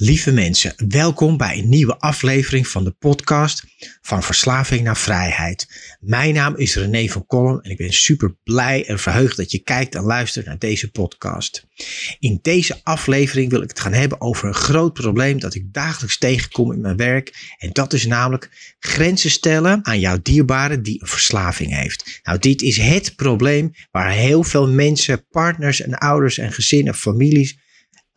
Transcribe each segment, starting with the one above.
Lieve mensen, welkom bij een nieuwe aflevering van de podcast van Verslaving naar Vrijheid. Mijn naam is René van Kolm en ik ben super blij en verheugd dat je kijkt en luistert naar deze podcast. In deze aflevering wil ik het gaan hebben over een groot probleem dat ik dagelijks tegenkom in mijn werk. En dat is namelijk grenzen stellen aan jouw dierbare die een verslaving heeft. Nou, dit is het probleem waar heel veel mensen, partners en ouders en gezinnen, families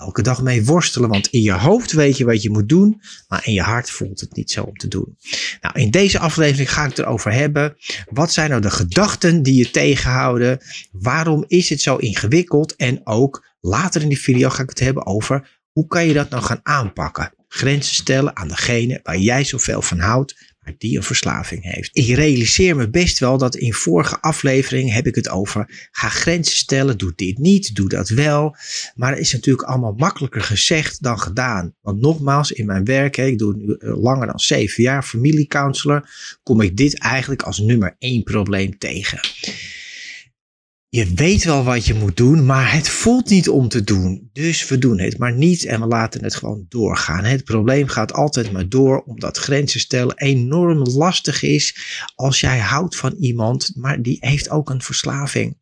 elke dag mee worstelen. Want in je hoofd weet je wat je moet doen, maar in je hart voelt het niet zo om te doen. Nou, in deze aflevering ga ik het erover hebben. Wat zijn nou de gedachten die je tegenhouden? Waarom is het zo ingewikkeld? En ook later in die video ga ik het hebben over hoe kan je dat nou gaan aanpakken? Grenzen stellen aan degene waar jij zoveel van houdt die een verslaving heeft. Ik realiseer me best wel dat in vorige afleveringen heb ik het over ga grenzen stellen, doe dit niet, doe dat wel. Maar het is natuurlijk allemaal makkelijker gezegd dan gedaan. Want nogmaals, in mijn werk, ik doe nu eh, langer dan zeven jaar familiecounselor, kom ik dit eigenlijk als nummer één probleem tegen je weet wel wat je moet doen, maar het voelt niet om te doen. Dus we doen het maar niet en we laten het gewoon doorgaan. Het probleem gaat altijd maar door, omdat grenzen stellen enorm lastig is als jij houdt van iemand, maar die heeft ook een verslaving.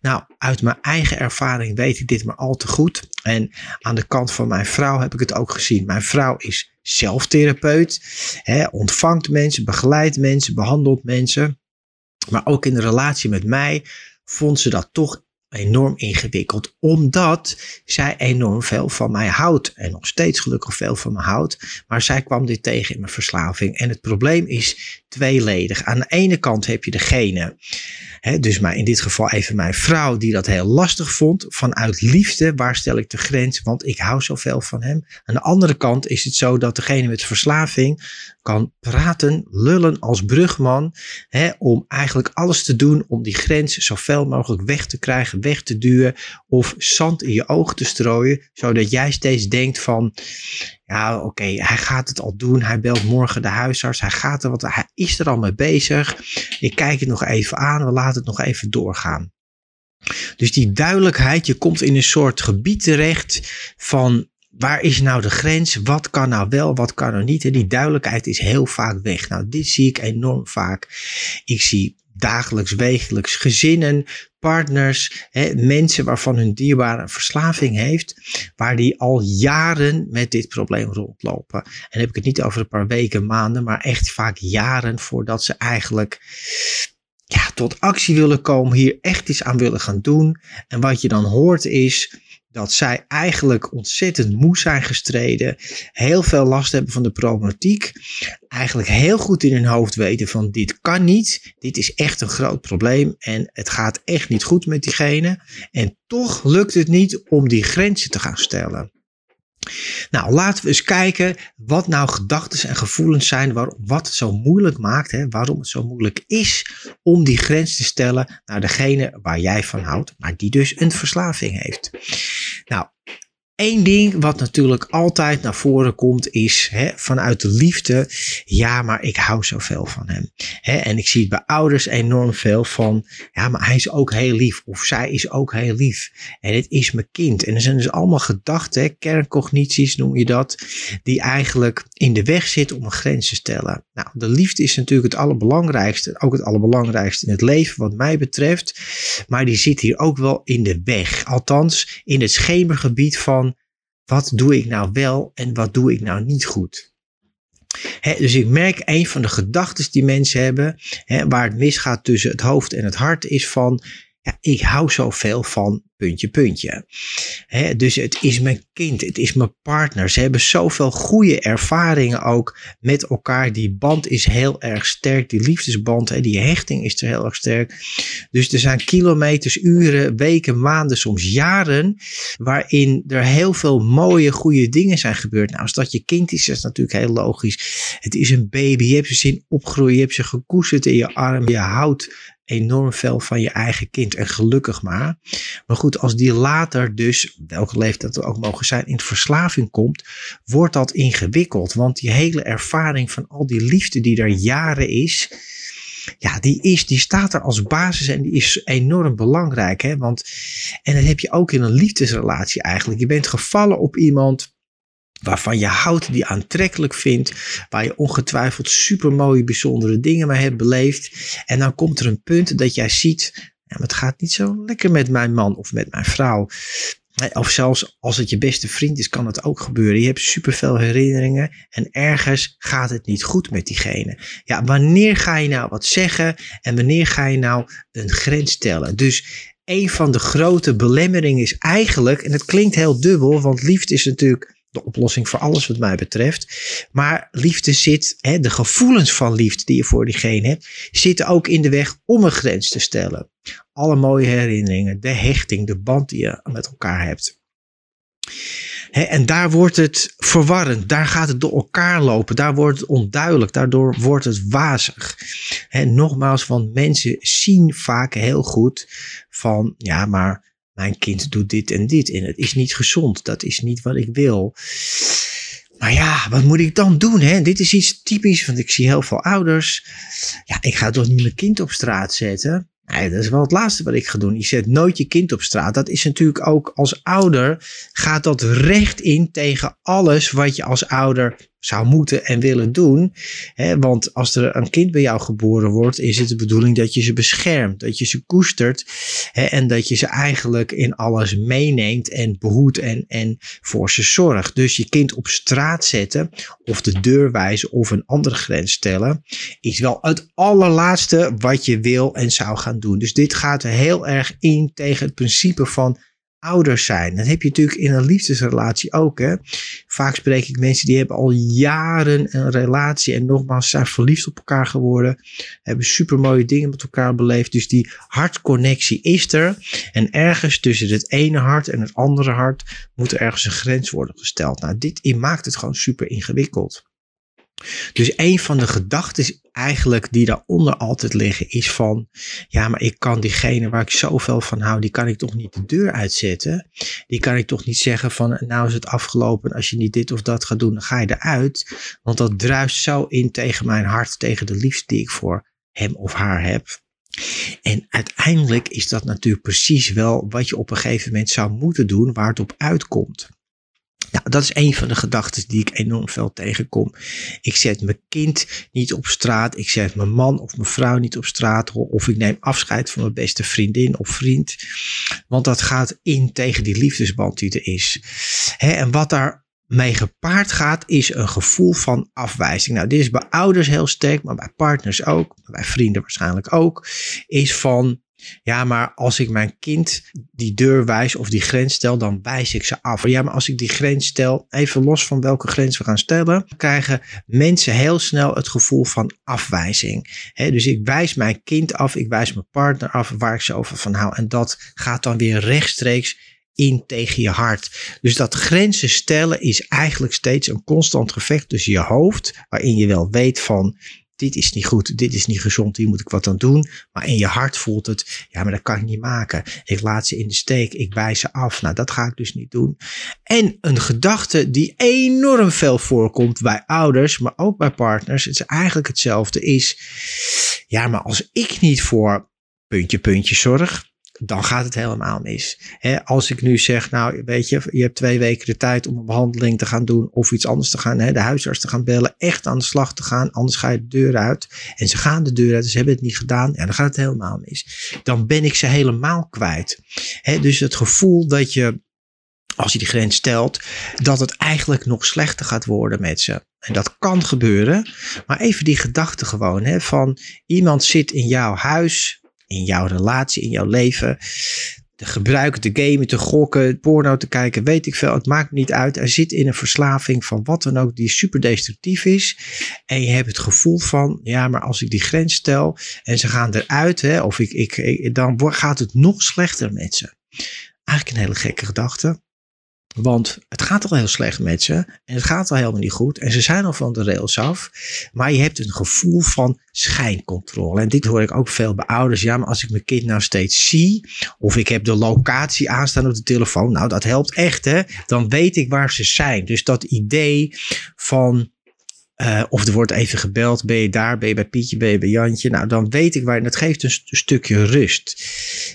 Nou, uit mijn eigen ervaring weet ik dit maar al te goed. En aan de kant van mijn vrouw heb ik het ook gezien. Mijn vrouw is zelftherapeut, hè, ontvangt mensen, begeleidt mensen, behandelt mensen. Maar ook in de relatie met mij vond ze dat toch enorm ingewikkeld, omdat zij enorm veel van mij houdt en nog steeds gelukkig veel van me houdt. Maar zij kwam dit tegen in mijn verslaving. En het probleem is tweeledig. Aan de ene kant heb je degene dus maar in dit geval even mijn vrouw die dat heel lastig vond. Vanuit liefde, waar stel ik de grens? Want ik hou zoveel van hem. Aan de andere kant is het zo dat degene met verslaving kan praten, lullen als brugman. om eigenlijk alles te doen om die grens zoveel mogelijk weg te krijgen, weg te duwen. Of zand in je oog te strooien. Zodat jij steeds denkt van, ja, oké, hij gaat het al doen. Hij belt morgen de huisarts. Hij gaat er wat, hij is er al mee bezig. Ik kijk het nog even aan. We laten het nog even doorgaan. Dus die duidelijkheid, je komt in een soort gebied terecht van waar is nou de grens? Wat kan nou wel, wat kan nou niet? En die duidelijkheid is heel vaak weg. Nou, dit zie ik enorm vaak. Ik zie dagelijks, wekelijks gezinnen, partners, hè, mensen waarvan hun dierbare verslaving heeft, waar die al jaren met dit probleem rondlopen. En dan heb ik het niet over een paar weken, maanden, maar echt vaak jaren voordat ze eigenlijk ja, tot actie willen komen, hier echt iets aan willen gaan doen. En wat je dan hoort is dat zij eigenlijk ontzettend moe zijn gestreden, heel veel last hebben van de problematiek, eigenlijk heel goed in hun hoofd weten van dit kan niet, dit is echt een groot probleem en het gaat echt niet goed met diegene en toch lukt het niet om die grenzen te gaan stellen. Nou, laten we eens kijken wat nou gedachten en gevoelens zijn, waar, wat het zo moeilijk maakt, hè, waarom het zo moeilijk is om die grens te stellen naar degene waar jij van houdt, maar die dus een verslaving heeft. Nou, Eén ding wat natuurlijk altijd naar voren komt is hè, vanuit de liefde. Ja, maar ik hou zoveel van hem. Hè, en ik zie het bij ouders enorm veel van. Ja, maar hij is ook heel lief. Of zij is ook heel lief. En het is mijn kind. En er zijn dus allemaal gedachten, kerncognities noem je dat. Die eigenlijk in de weg zitten om een grens te stellen. Nou, de liefde is natuurlijk het allerbelangrijkste. Ook het allerbelangrijkste in het leven wat mij betreft. Maar die zit hier ook wel in de weg. Althans, in het schemergebied van wat doe ik nou wel en wat doe ik nou niet goed? dus ik merk een van de gedachten die mensen hebben, waar het misgaat tussen het hoofd en het hart, is van ja, ik hou zoveel van puntje, puntje. dus het is mijn kind, het is mijn partner. Ze hebben zoveel goede ervaringen ook met elkaar. Die band is heel erg sterk, die liefdesband, die hechting is er heel erg sterk. Dus er zijn kilometers, uren, weken, maanden, soms jaren, waarin er heel veel mooie, goede dingen zijn gebeurd. Nou, als dat je kind is, is dat natuurlijk heel logisch. Het is een baby, je hebt ze zien opgroeien, je hebt ze gekoesterd in je arm, je houdt enorm veel van je eigen kind. En gelukkig maar. Maar goed, als die later dus, welke leeftijd het ook mogen zijn, in verslaving komt, wordt dat ingewikkeld. Want die hele ervaring van al die liefde die er jaren is, ja, die, is, die staat er als basis en die is enorm belangrijk. Hè? Want, en dat heb je ook in een liefdesrelatie eigenlijk. Je bent gevallen op iemand waarvan je houdt, die aantrekkelijk vindt, waar je ongetwijfeld supermooie, bijzondere dingen mee hebt beleefd. En dan komt er een punt dat jij ziet, ja, het gaat niet zo lekker met mijn man of met mijn vrouw. Of zelfs als het je beste vriend is, kan het ook gebeuren. Je hebt superveel herinneringen en ergens gaat het niet goed met diegene. Ja, wanneer ga je nou wat zeggen en wanneer ga je nou een grens stellen? Dus een van de grote belemmeringen is eigenlijk, en het klinkt heel dubbel, want liefde is natuurlijk de oplossing voor alles wat mij betreft. Maar liefde zit, hè, de gevoelens van liefde die je voor diegene hebt, zitten ook in de weg om een grens te stellen. Alle mooie herinneringen, de hechting, de band die je met elkaar hebt. en daar wordt het verwarrend, daar gaat het door elkaar lopen, daar wordt het onduidelijk, daardoor wordt het wazig. He, nogmaals, want mensen zien vaak heel goed van, ja, maar mijn kind doet dit en dit en het is niet gezond, dat is niet wat ik wil. Maar ja, wat moet ik dan doen? Hè? Dit is iets typisch, want ik zie heel veel ouders. Ja, ik ga toch niet mijn kind op straat zetten? Nee, dat is wel het laatste wat ik ga doen. Je zet nooit je kind op straat. Dat is natuurlijk ook als ouder gaat dat recht in tegen alles wat je als ouder zou moeten en willen doen. want als er een kind bij jou geboren wordt, is het de bedoeling dat je ze beschermt, dat je ze koestert en dat je ze eigenlijk in alles meeneemt en behoedt en, en voor ze zorgt. Dus je kind op straat zetten of de deur wijzen of een andere grens stellen, is wel het allerlaatste wat je wil en zou gaan doen. Dus dit gaat heel erg in tegen het principe van ouders zijn. Dat heb je natuurlijk in een liefdesrelatie ook. Hè? Vaak spreek ik mensen die hebben al jaren een relatie en nogmaals zijn verliefd op elkaar geworden. Hebben supermooie dingen met elkaar beleefd. Dus die hartconnectie is er. En ergens tussen het ene hart en het andere hart moet er ergens een grens worden gesteld. Nou, dit maakt het gewoon super ingewikkeld. Dus een van de gedachten eigenlijk die daaronder altijd liggen is van, ja, maar ik kan diegene waar ik zoveel van hou, die kan ik toch niet de deur uitzetten. Die kan ik toch niet zeggen van, nou is het afgelopen, als je niet dit of dat gaat doen, dan ga je eruit. Want dat druist zo in tegen mijn hart, tegen de liefde die ik voor hem of haar heb. En uiteindelijk is dat natuurlijk precies wel wat je op een gegeven moment zou moeten doen, waar het op uitkomt. Nou, dat is een van de gedachten die ik enorm veel tegenkom. Ik zet mijn kind niet op straat. Ik zet mijn man of mijn vrouw niet op straat. Of ik neem afscheid van mijn beste vriendin of vriend. Want dat gaat in tegen die liefdesband die er is. en wat daar mee gepaard gaat, is een gevoel van afwijzing. Nou, dit is bij ouders heel sterk, maar bij partners ook, bij vrienden waarschijnlijk ook, is van ja, maar als ik mijn kind die deur wijs of die grens stel, dan wijs ik ze af. Ja, maar als ik die grens stel, even los van welke grens we gaan stellen, krijgen mensen heel snel het gevoel van afwijzing. dus ik wijs mijn kind af, ik wijs mijn partner af waar ik ze over van hou. En dat gaat dan weer rechtstreeks in tegen je hart. Dus dat grenzen stellen is eigenlijk steeds een constant gevecht tussen je hoofd, waarin je wel weet van dit is niet goed, dit is niet gezond, hier moet ik wat aan doen. Maar in je hart voelt het, ja, maar dat kan ik niet maken. Ik laat ze in de steek, ik wijs ze af. Nou, dat ga ik dus niet doen. En een gedachte die enorm veel voorkomt bij ouders, maar ook bij partners, het is eigenlijk hetzelfde, is, ja, maar als ik niet voor puntje, puntje zorg, dan gaat het helemaal mis. als ik nu zeg, nou weet je, je hebt twee weken de tijd om een behandeling te gaan doen of iets anders te gaan, de huisarts te gaan bellen, echt aan de slag te gaan, anders ga je de deur uit. En ze gaan de deur uit, ze hebben het niet gedaan, en dan gaat het helemaal mis. Dan ben ik ze helemaal kwijt. dus het gevoel dat je als je die grens stelt, dat het eigenlijk nog slechter gaat worden met ze. En dat kan gebeuren, maar even die gedachte gewoon van iemand zit in jouw huis, in jouw relatie, in jouw leven, te gebruiken, te gamen, te gokken, porno te kijken, weet ik veel. Het maakt niet uit. Er zit in een verslaving van wat dan ook die super destructief is. En je hebt het gevoel van, ja, maar als ik die grens stel en ze gaan eruit, hè, of ik, ik, ik dan gaat het nog slechter met ze. Eigenlijk een hele gekke gedachte. Want het gaat al heel slecht met ze. En het gaat al helemaal niet goed. En ze zijn al van de rails af. Maar je hebt een gevoel van schijncontrole. En dit hoor ik ook veel bij ouders. Ja, maar als ik mijn kind nou steeds zie. Of ik heb de locatie aanstaan op de telefoon. Nou, dat helpt echt hè. Dan weet ik waar ze zijn. Dus dat idee van... Uh, of er wordt even gebeld, ben je daar, ben je bij Pietje, ben je bij Jantje. Nou, dan weet ik waar. En dat geeft een, stukje rust.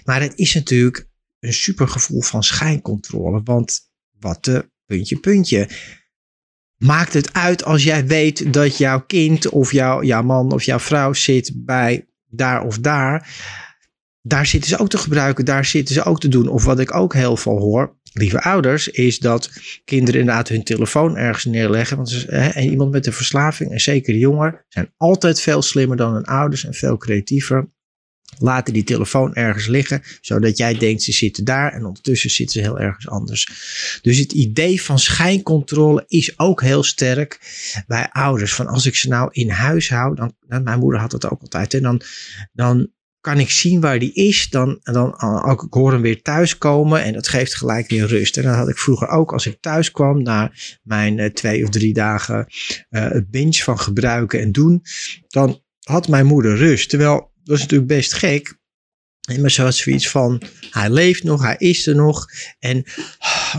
Maar het is natuurlijk een super gevoel van schijncontrole. Want wat de puntje, puntje. Maakt het uit als jij weet dat jouw kind of jouw, jouw man of jouw vrouw zit bij daar of daar. Daar zitten ze ook te gebruiken, daar zitten ze ook te doen. Of wat ik ook heel veel hoor, lieve ouders, is dat kinderen inderdaad hun telefoon ergens neerleggen. Want hè, iemand met een verslaving, en zeker de jongeren, zijn altijd veel slimmer dan hun ouders en veel creatiever laten die telefoon ergens liggen, zodat jij denkt ze zitten daar en ondertussen zitten ze heel ergens anders. Dus het idee van schijncontrole is ook heel sterk bij ouders. Van als ik ze nou in huis hou, dan, nou, mijn moeder had dat ook altijd, en dan, dan kan ik zien waar die is, dan, dan ook, ik hoor hem weer thuiskomen en dat geeft gelijk weer rust. En dat had ik vroeger ook als ik thuis kwam na mijn uh, twee of drie dagen uh, het binge van gebruiken en doen, dan had mijn moeder rust. Terwijl dat is natuurlijk best gek. Maar zoals zoiets van, hij leeft nog, hij is er nog. En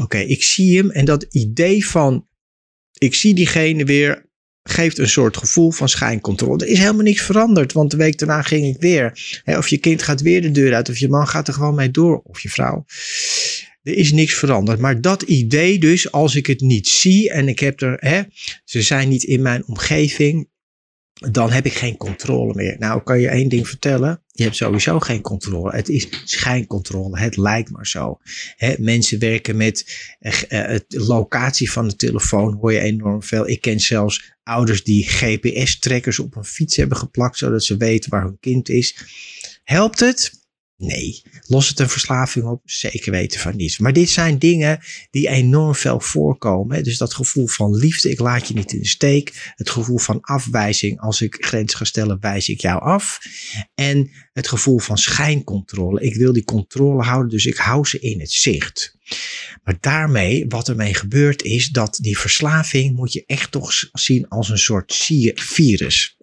oké, ik zie hem. En dat idee van, ik zie diegene weer, geeft een soort gevoel van schijncontrole. Er is helemaal niks veranderd, want de week daarna ging ik weer. of je kind gaat weer de deur uit, of je man gaat er gewoon mee door, of je vrouw. Er is niks veranderd. Maar dat idee dus, als ik het niet zie en ik heb er, ze zijn niet in mijn omgeving, dan heb ik geen controle meer. Nou, kan je één ding vertellen. Je hebt sowieso geen controle. Het is schijncontrole. Het lijkt maar zo. mensen werken met uh, locatie van de telefoon. Hoor je enorm veel. Ik ken zelfs ouders die GPS-trekkers op een fiets hebben geplakt. Zodat ze weten waar hun kind is. Helpt het? Nee. Lost het een verslaving op? Zeker weten van niet. Maar dit zijn dingen die enorm veel voorkomen. Dus dat gevoel van liefde, ik laat je niet in de steek. Het gevoel van afwijzing, als ik grens ga stellen, wijs ik jou af. En het gevoel van schijncontrole. Ik wil die controle houden, dus ik hou ze in het zicht. Maar daarmee, wat ermee gebeurt, is dat die verslaving moet je echt toch zien als een soort virus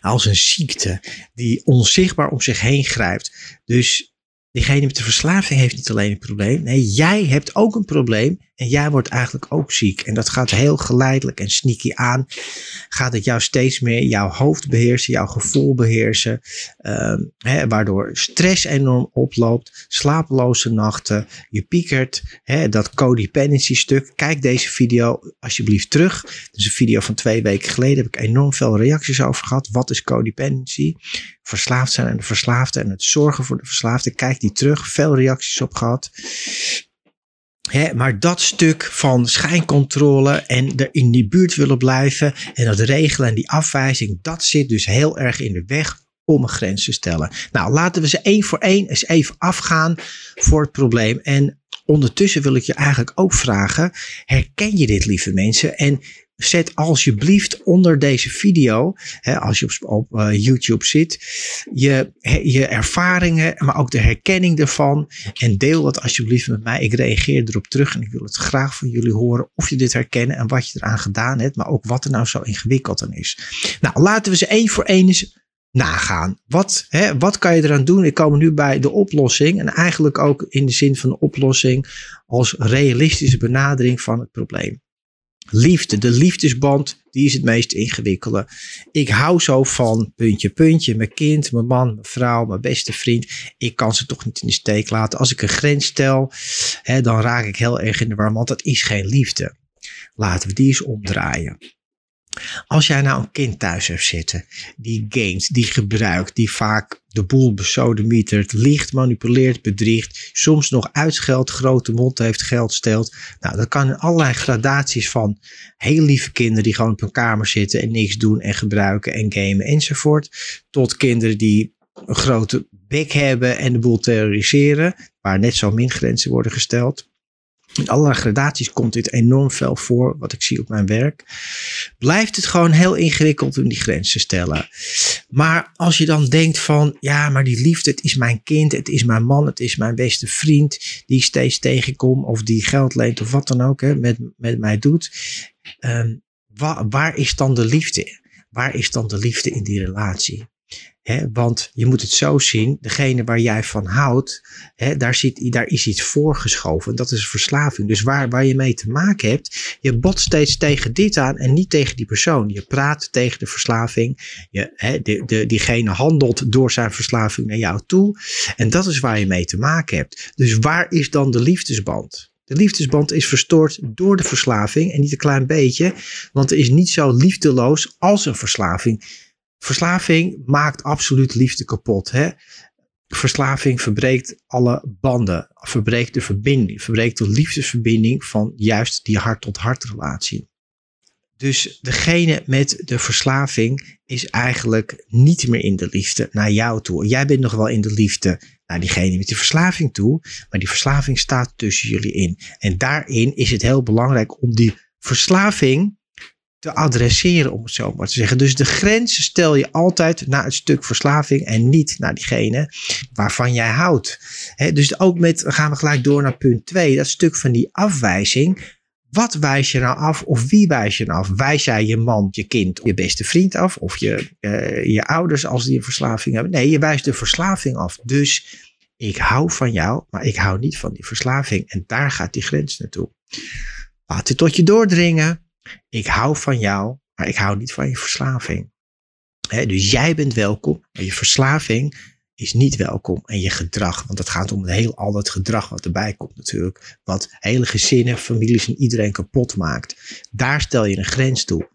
als een ziekte die onzichtbaar om zich heen grijpt. Dus diegene met de verslaving heeft niet alleen een probleem. Nee, jij hebt ook een probleem en jij wordt eigenlijk ook ziek. En dat gaat heel geleidelijk en sneaky aan. Gaat het jou steeds meer jouw hoofd beheersen, jouw gevoel beheersen. Hè, waardoor stress enorm oploopt, slapeloze nachten. Je piekert. Dat codependency stuk. Kijk deze video alsjeblieft terug. Dus een video van twee weken geleden heb ik enorm veel reacties over gehad. Wat is codependency? Verslaafd zijn en de verslaafde en het zorgen voor de verslaafde. Kijk die terug. Veel reacties op gehad maar dat stuk van schijncontrole en er in die buurt willen blijven en dat regelen en die afwijzing, dat zit dus heel erg in de weg om een grens te stellen. Nou, laten we ze één voor één eens even afgaan voor het probleem. En ondertussen wil ik je eigenlijk ook vragen, herken je dit lieve mensen? En zet alsjeblieft onder deze video, hè, als je op, op uh, YouTube zit, je, je ervaringen, maar ook de herkenning ervan. En deel dat alsjeblieft met mij. Ik reageer erop terug en ik wil het graag van jullie horen of je dit herkennen en wat je eraan gedaan hebt, maar ook wat er nou zo ingewikkeld aan is. Nou, laten we ze één voor één eens nagaan. Wat, hè, wat kan je eraan doen? Ik kom nu bij de oplossing. En eigenlijk ook in de zin van de oplossing als realistische benadering van het probleem. Liefde, de liefdesband, die is het meest ingewikkelde. Ik hou zo van puntje, puntje, mijn kind, mijn man, mijn vrouw, mijn beste vriend. Ik kan ze toch niet in de steek laten. Als ik een grens stel, hè, dan raak ik heel erg in de war, want dat is geen liefde. Laten we die eens omdraaien. Als jij nou een kind thuis hebt zitten, die gamet, die gebruikt, die vaak de boel besodemietert, liegt, manipuleert, bedriegt, soms nog uitscheldt, grote mond heeft, geld stelt. Nou, dat kan in allerlei gradaties van heel lieve kinderen die gewoon op hun kamer zitten en niks doen en gebruiken en gamen enzovoort, tot kinderen die een grote bek hebben en de boel terroriseren, waar net zo min grenzen worden gesteld. In allerlei gradaties komt dit enorm veel voor, wat ik zie op mijn werk. Blijft het gewoon heel ingewikkeld om die grenzen te stellen. Maar als je dan denkt van, ja, maar die liefde, het is mijn kind, het is mijn man, het is mijn beste vriend, die ik steeds tegenkom, of die geld leent of wat dan ook, hè, met, met mij doet. Waar, waar is dan de liefde? Waar is dan de liefde in die relatie? Want je moet het zo zien, degene waar jij van houdt, daar, zit, daar is iets voorgeschoven. Dat is verslaving. Dus waar, waar je mee te maken hebt, je bot steeds tegen dit aan en niet tegen die persoon. Je praat tegen de verslaving. Je, de, de, diegene handelt door zijn verslaving naar jou toe. En dat is waar je mee te maken hebt. Dus waar is dan de liefdesband? De liefdesband is verstoord door de verslaving en niet een klein beetje, want er is niet zo liefdeloos als een verslaving. Verslaving maakt absoluut liefde kapot. Hè? Verslaving verbreekt alle banden, verbreekt de verbinding, verbreekt de liefdesverbinding van juist die hart-tot-hart relatie. Dus degene met de verslaving is eigenlijk niet meer in de liefde naar jou toe. Jij bent nog wel in de liefde naar diegene met die verslaving toe, maar die verslaving staat tussen jullie in. En daarin is het heel belangrijk om die verslaving te adresseren, om het zo maar te zeggen. Dus de grens stel je altijd naar het stuk verslaving en niet naar diegene waarvan jij houdt. dus ook met, gaan we gelijk door naar punt 2, dat stuk van die afwijzing. Wat wijs je nou af of wie wijs je nou af? Wijs jij je man, je kind, je beste vriend af of je, uh, je ouders als die een verslaving hebben? Nee, je wijst de verslaving af. Dus ik hou van jou, maar ik hou niet van die verslaving. En daar gaat die grens naartoe. Laat het tot je doordringen. Ik hou van jou, maar ik hou niet van je verslaving. dus jij bent welkom, maar je verslaving is niet welkom. En je gedrag, want het gaat om heel, al het gedrag wat erbij komt natuurlijk. Wat hele gezinnen, families en iedereen kapot maakt. Daar stel je een grens toe.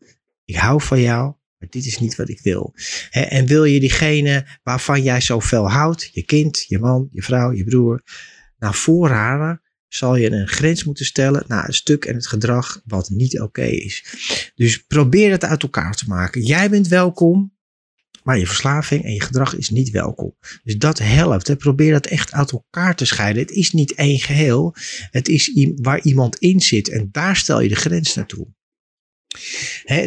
Ik hou van jou, maar dit is niet wat ik wil. en wil je diegene waarvan jij zoveel houdt, je kind, je man, je vrouw, je broer, naar voren halen, zal je een grens moeten stellen naar het stuk en het gedrag wat niet oké is. Dus probeer het uit elkaar te maken. Jij bent welkom, maar je verslaving en je gedrag is niet welkom. Dus dat helpt. Hè. Probeer dat echt uit elkaar te scheiden. Het is niet één geheel. Het is waar iemand in zit en daar stel je de grens naartoe.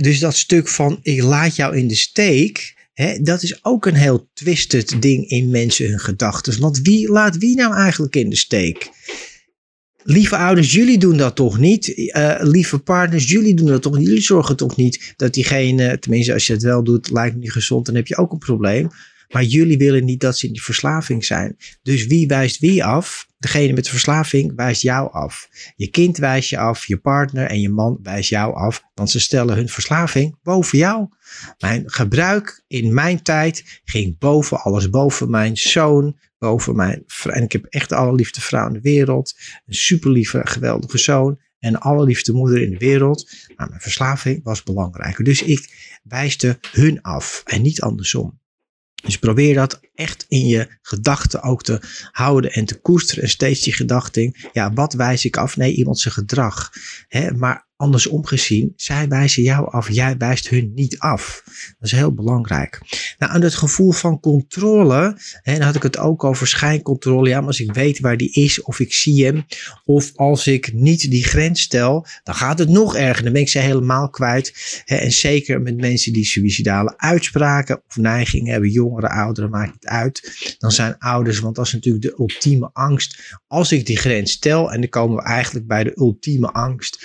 dus dat stuk van ik laat jou in de steek, dat is ook een heel twisted ding in mensen hun gedachten. Want wie laat wie nou eigenlijk in de steek? Lieve ouders, jullie doen dat toch niet? Uh, lieve partners, jullie doen dat toch niet? Jullie zorgen toch niet dat diegene, tenminste als je het wel doet, lijkt niet gezond, dan heb je ook een probleem. Maar jullie willen niet dat ze in die verslaving zijn. Dus wie wijst wie af? Degene met de verslaving wijst jou af. Je kind wijst je af, je partner en je man wijst jou af, want ze stellen hun verslaving boven jou. Mijn gebruik in mijn tijd ging boven alles, boven mijn zoon, boven mijn En ik heb echt de allerliefste vrouw in de wereld, een superlieve, geweldige zoon en allerliefste moeder in de wereld. Maar mijn verslaving was belangrijker. Dus ik wijste hun af en niet andersom. Dus probeer dat echt in je gedachten ook te houden en te koesteren. En steeds die gedachting, ja, wat wijs ik af? Nee, iemand zijn gedrag. Hè? Maar andersom gezien, zij wijzen jou af, jij wijst hun niet af. Dat is heel belangrijk. Nou, en het gevoel van controle, hè, dan had ik het ook over schijncontrole. Ja, maar als ik weet waar die is, of ik zie hem, of als ik niet die grens stel, dan gaat het nog erger. Dan ben ik ze helemaal kwijt. Hè, en zeker met mensen die suïcidale uitspraken of neigingen hebben, jongeren, ouderen, maakt het uit. Dan zijn ouders, want dat is natuurlijk de ultieme angst. Als ik die grens stel, en dan komen we eigenlijk bij de ultieme angst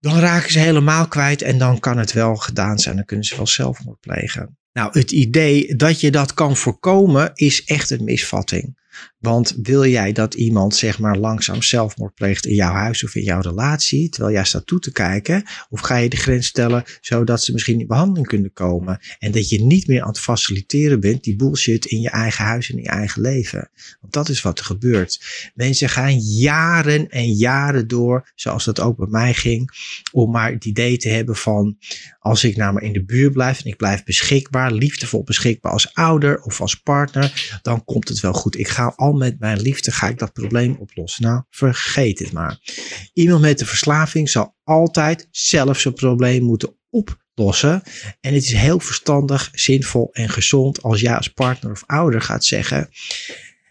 dan raken ze helemaal kwijt en dan kan het wel gedaan zijn. Dan kunnen ze wel zelfmoord plegen. Nou, het idee dat je dat kan voorkomen is echt een misvatting. Want wil jij dat iemand zeg maar langzaam zelfmoord pleegt in jouw huis of in jouw relatie, terwijl jij staat toe te kijken? Of ga je de grens stellen zodat ze misschien in behandeling kunnen komen en dat je niet meer aan het faciliteren bent die bullshit in je eigen huis en in je eigen leven? Want dat is wat er gebeurt. Mensen gaan jaren en jaren door, zoals dat ook bij mij ging, om maar het idee te hebben van als ik nou maar in de buurt blijf en ik blijf beschikbaar, liefdevol beschikbaar als ouder of als partner, dan komt het wel goed. Ik ga al met mijn liefde ga ik dat probleem oplossen. Nou, vergeet het maar. Iemand met de verslaving zal altijd zelf zijn probleem moeten oplossen. En het is heel verstandig, zinvol en gezond als jij als partner of ouder gaat zeggen.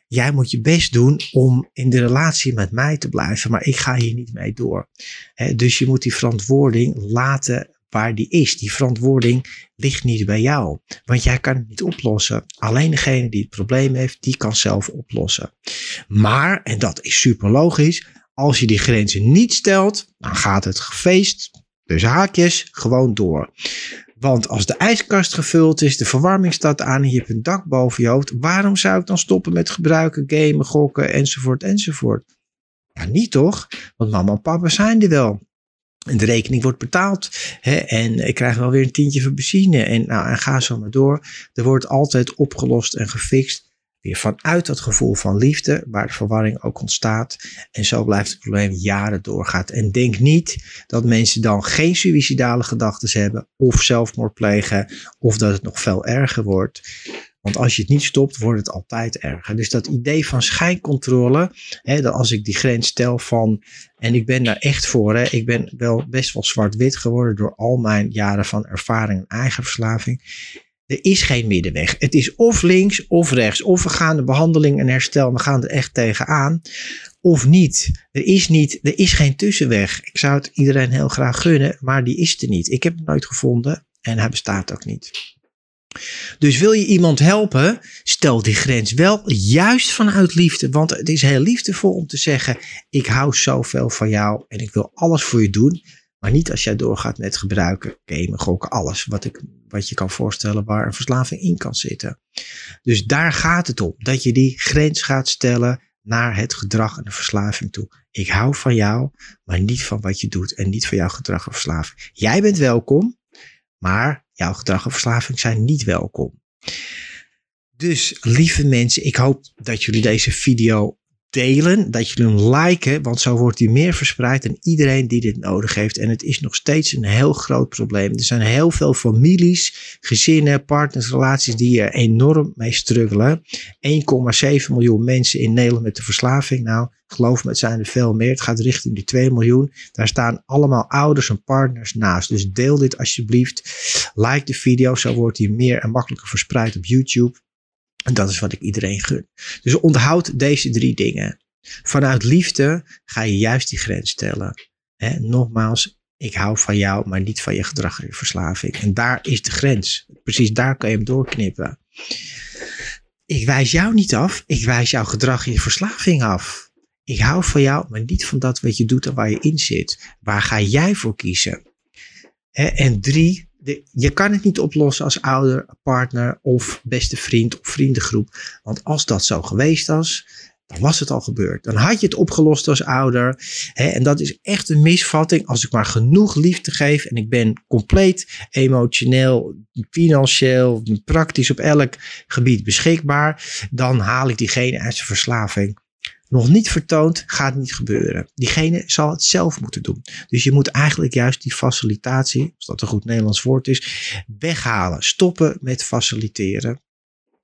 Jij moet je best doen om in de relatie met mij te blijven, maar ik ga hier niet mee door. dus je moet die verantwoording laten waar die is. Die verantwoording ligt niet bij jou. Want jij kan het niet oplossen. Alleen degene die het probleem heeft, die kan zelf oplossen. Maar, en dat is super logisch, als je die grenzen niet stelt, dan gaat het feest, dus haakjes, gewoon door. Want als de ijskast gevuld is, de verwarming staat aan en je hebt een dak boven je hoofd, waarom zou ik dan stoppen met gebruiken, gamen, gokken enzovoort enzovoort? Ja, niet toch? Want mama en papa zijn er wel. En de rekening wordt betaald. Hè, en ik krijg wel weer een tientje voor benzine. En, nou, en ga zo maar door. Er wordt altijd opgelost en gefixt. Weer vanuit dat gevoel van liefde, waar de verwarring ook ontstaat. En zo blijft het probleem jaren doorgaan. En denk niet dat mensen dan geen suïcidale gedachten hebben. Of zelfmoord plegen. Of dat het nog veel erger wordt. Want als je het niet stopt, wordt het altijd erger. Dus dat idee van schijncontrole, hè, dat als ik die grens stel van, en ik ben daar echt voor, hè, ik ben wel best wel zwart-wit geworden door al mijn jaren van ervaring en eigen verslaving. Er is geen middenweg. Het is of links of rechts. Of we gaan de behandeling en herstel, we gaan er echt tegenaan. Of niet. Er is niet, er is geen tussenweg. Ik zou het iedereen heel graag gunnen, maar die is er niet. Ik heb het nooit gevonden en hij bestaat ook niet. Dus wil je iemand helpen, stel die grens wel juist vanuit liefde. Want het is heel liefdevol om te zeggen: Ik hou zoveel van jou en ik wil alles voor je doen. Maar niet als jij doorgaat met gebruiken, gamen, gokken, alles wat, ik, wat je kan voorstellen waar een verslaving in kan zitten. Dus daar gaat het om, dat je die grens gaat stellen naar het gedrag en de verslaving toe. Ik hou van jou, maar niet van wat je doet en niet van jouw gedrag en verslaving. Jij bent welkom, maar jouw gedrag en verslaving zijn niet welkom. Dus lieve mensen, ik hoop dat jullie deze video delen, dat jullie hem liken, want zo wordt hij meer verspreid en iedereen die dit nodig heeft. En het is nog steeds een heel groot probleem. Er zijn heel veel families, gezinnen, partners, relaties die er enorm mee struggelen. 1,7 miljoen mensen in Nederland met de verslaving. Nou, geloof me, het zijn er veel meer. Het gaat richting die 2 miljoen. Daar staan allemaal ouders en partners naast. Dus deel dit alsjeblieft. Like de video, zo wordt hij meer en makkelijker verspreid op YouTube. En dat is wat ik iedereen gun. Dus onthoud deze drie dingen. Vanuit liefde ga je juist die grens stellen. nogmaals, ik hou van jou, maar niet van je gedrag en je verslaving. En daar is de grens. Precies daar kan je hem doorknippen. Ik wijs jou niet af, ik wijs jouw gedrag en je verslaving af. Ik hou van jou, maar niet van dat wat je doet en waar je in zit. Waar ga jij voor kiezen? en drie, je kan het niet oplossen als ouder, partner of beste vriend of vriendengroep. Want als dat zo geweest was, dan was het al gebeurd. Dan had je het opgelost als ouder. Hè, en dat is echt een misvatting. Als ik maar genoeg liefde geef en ik ben compleet emotioneel, financieel, praktisch op elk gebied beschikbaar, dan haal ik diegene uit zijn verslaving nog niet vertoond, gaat niet gebeuren. Diegene zal het zelf moeten doen. Dus je moet eigenlijk juist die facilitatie, als dat een goed Nederlands woord is, weghalen. Stoppen met faciliteren.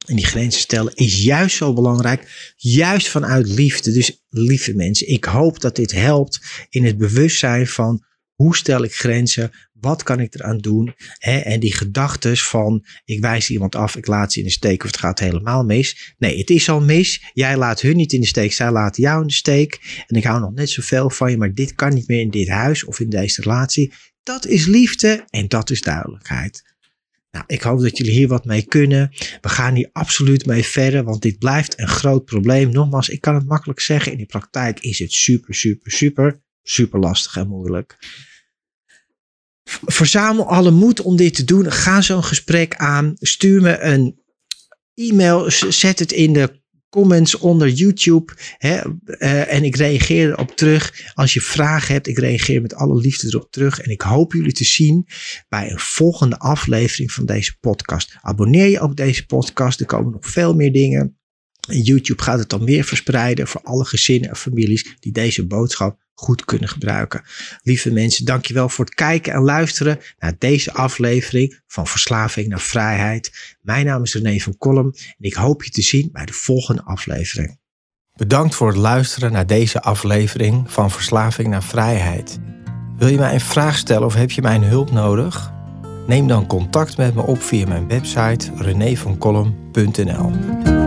En die grenzen stellen is juist zo belangrijk, juist vanuit liefde. Dus lieve mensen, ik hoop dat dit helpt in het bewustzijn van hoe stel ik grenzen? Wat kan ik eraan doen? en die gedachten van ik wijs iemand af, ik laat ze in de steek of het gaat helemaal mis. Nee, het is al mis. Jij laat hun niet in de steek, zij laten jou in de steek. En ik hou nog net zoveel van je, maar dit kan niet meer in dit huis of in deze relatie. Dat is liefde en dat is duidelijkheid. Nou, ik hoop dat jullie hier wat mee kunnen. We gaan hier absoluut mee verder, want dit blijft een groot probleem. Nogmaals, ik kan het makkelijk zeggen. In de praktijk is het super, super, super, super lastig en moeilijk. Verzamel alle moed om dit te doen. Ga zo'n gesprek aan. Stuur me een e-mail. Zet het in de comments onder YouTube. Hè, uh, en ik reageer erop terug. Als je vragen hebt, ik reageer met alle liefde erop terug. En ik hoop jullie te zien bij een volgende aflevering van deze podcast. Abonneer je op deze podcast. Er komen nog veel meer dingen. En YouTube gaat het dan meer verspreiden voor alle gezinnen en families die deze boodschap goed kunnen gebruiken. Lieve mensen, dankjewel voor het kijken en luisteren naar deze aflevering van Verslaving naar Vrijheid. Mijn naam is René van Kolm en ik hoop je te zien bij de volgende aflevering. Bedankt voor het luisteren naar deze aflevering van Verslaving naar Vrijheid. Wil je mij een vraag stellen of heb je mijn hulp nodig? Neem dan contact met me op via mijn website renévankolm.nl.